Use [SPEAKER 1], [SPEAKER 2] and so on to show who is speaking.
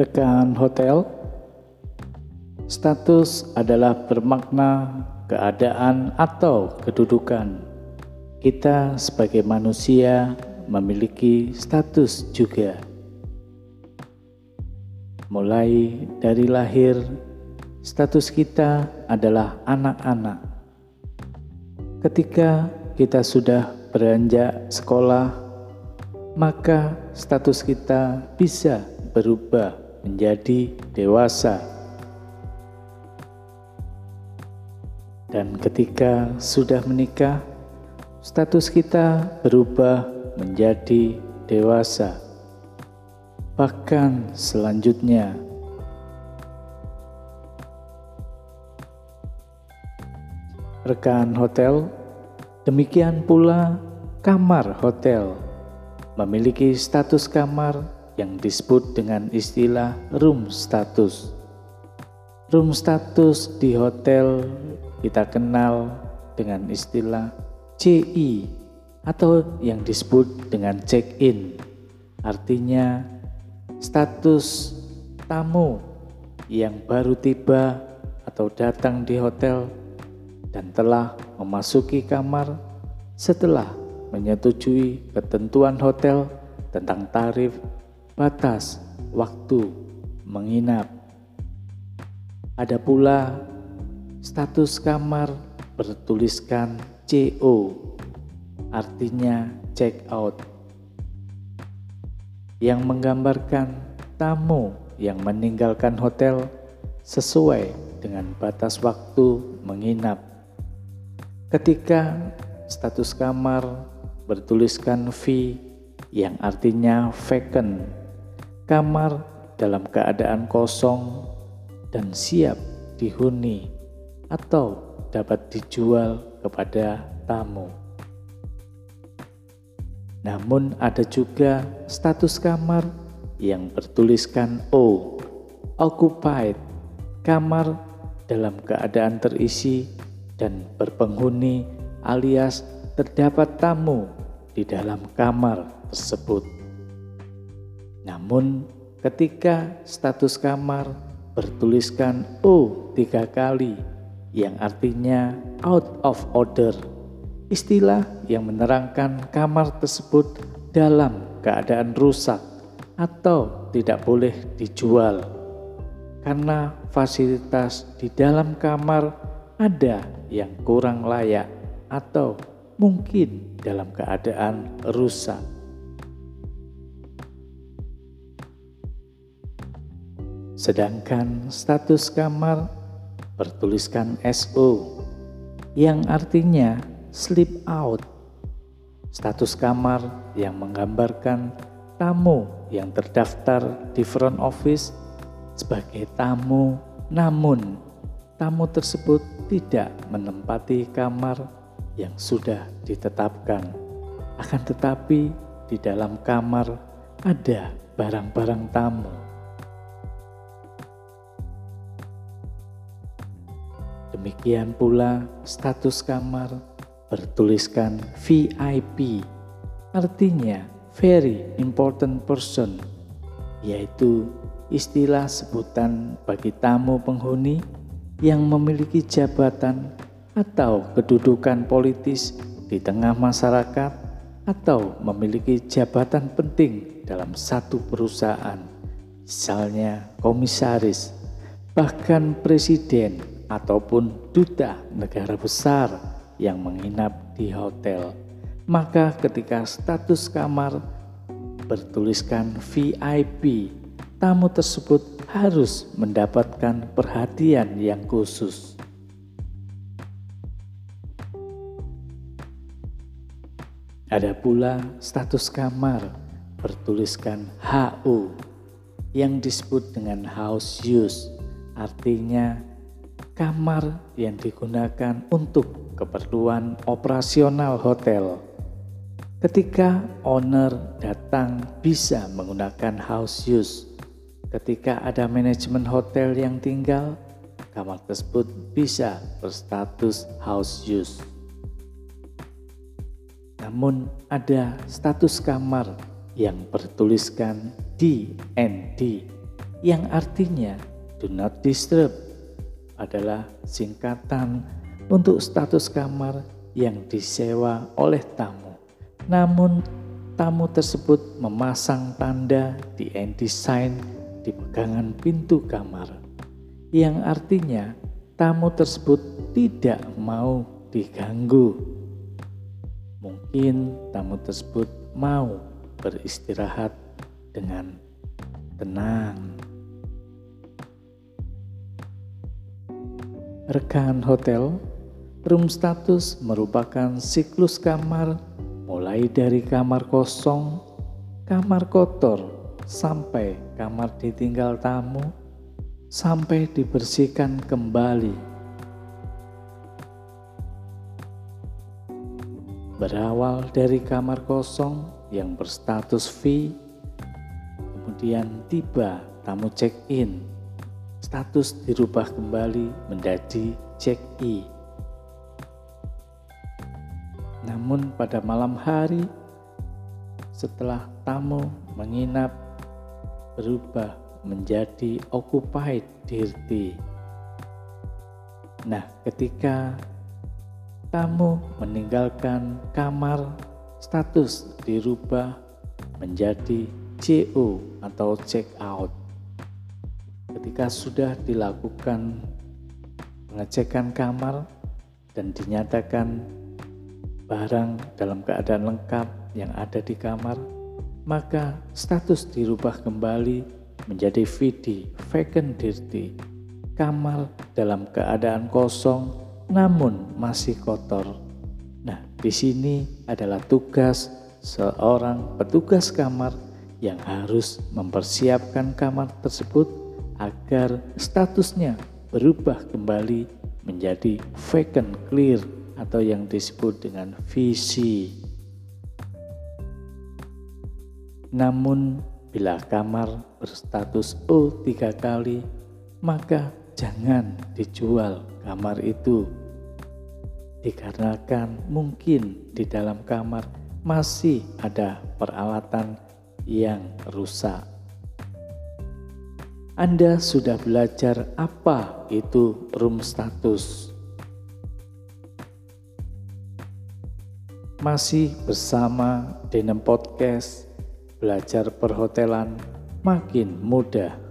[SPEAKER 1] Rekan hotel, status adalah bermakna keadaan atau kedudukan. Kita sebagai manusia memiliki status juga. Mulai dari lahir, status kita adalah anak-anak. Ketika kita sudah beranjak sekolah, maka status kita bisa berubah menjadi dewasa. Dan ketika sudah menikah, status kita berubah menjadi dewasa. Bahkan selanjutnya, rekan hotel, demikian pula kamar hotel memiliki status kamar yang disebut dengan istilah room status. Room status di hotel kita kenal dengan istilah CI atau yang disebut dengan check-in. Artinya status tamu yang baru tiba atau datang di hotel dan telah memasuki kamar setelah menyetujui ketentuan hotel tentang tarif batas waktu menginap. Ada pula status kamar bertuliskan CO, artinya check out, yang menggambarkan tamu yang meninggalkan hotel sesuai dengan batas waktu menginap. Ketika status kamar bertuliskan V yang artinya vacant kamar dalam keadaan kosong dan siap dihuni atau dapat dijual kepada tamu. Namun ada juga status kamar yang bertuliskan O, occupied, kamar dalam keadaan terisi dan berpenghuni alias terdapat tamu di dalam kamar tersebut. Namun ketika status kamar bertuliskan O tiga kali yang artinya out of order, istilah yang menerangkan kamar tersebut dalam keadaan rusak atau tidak boleh dijual karena fasilitas di dalam kamar ada yang kurang layak atau mungkin dalam keadaan rusak. Sedangkan status kamar bertuliskan SO yang artinya sleep out. Status kamar yang menggambarkan tamu yang terdaftar di front office sebagai tamu namun tamu tersebut tidak menempati kamar yang sudah ditetapkan. Akan tetapi di dalam kamar ada barang-barang tamu Demikian pula status kamar bertuliskan VIP, artinya very important person, yaitu istilah sebutan bagi tamu penghuni yang memiliki jabatan atau kedudukan politis di tengah masyarakat atau memiliki jabatan penting dalam satu perusahaan, misalnya komisaris, bahkan presiden ataupun duta negara besar yang menginap di hotel. Maka ketika status kamar bertuliskan VIP, tamu tersebut harus mendapatkan perhatian yang khusus. Ada pula status kamar bertuliskan HU yang disebut dengan house use, artinya kamar yang digunakan untuk keperluan operasional hotel. Ketika owner datang bisa menggunakan house use. Ketika ada manajemen hotel yang tinggal, kamar tersebut bisa berstatus house use. Namun ada status kamar yang bertuliskan D&D yang artinya do not disturb adalah singkatan untuk status kamar yang disewa oleh tamu. Namun tamu tersebut memasang tanda di end design di pegangan pintu kamar yang artinya tamu tersebut tidak mau diganggu. Mungkin tamu tersebut mau beristirahat dengan tenang. Rekan hotel, room status merupakan siklus kamar mulai dari kamar kosong, kamar kotor, sampai kamar ditinggal tamu, sampai dibersihkan kembali. Berawal dari kamar kosong yang berstatus V, kemudian tiba tamu check-in status dirubah kembali menjadi check E. Namun pada malam hari setelah tamu menginap berubah menjadi occupied dirty. Nah, ketika tamu meninggalkan kamar, status dirubah menjadi CO atau check out ketika sudah dilakukan pengecekan kamar dan dinyatakan barang dalam keadaan lengkap yang ada di kamar, maka status dirubah kembali menjadi VD, vacant dirty, kamar dalam keadaan kosong namun masih kotor. Nah, di sini adalah tugas seorang petugas kamar yang harus mempersiapkan kamar tersebut agar statusnya berubah kembali menjadi vacant clear atau yang disebut dengan visi. Namun bila kamar berstatus O tiga kali, maka jangan dijual kamar itu. Dikarenakan mungkin di dalam kamar masih ada peralatan yang rusak. Anda sudah belajar apa itu room status. Masih bersama Denem Podcast, belajar perhotelan makin mudah.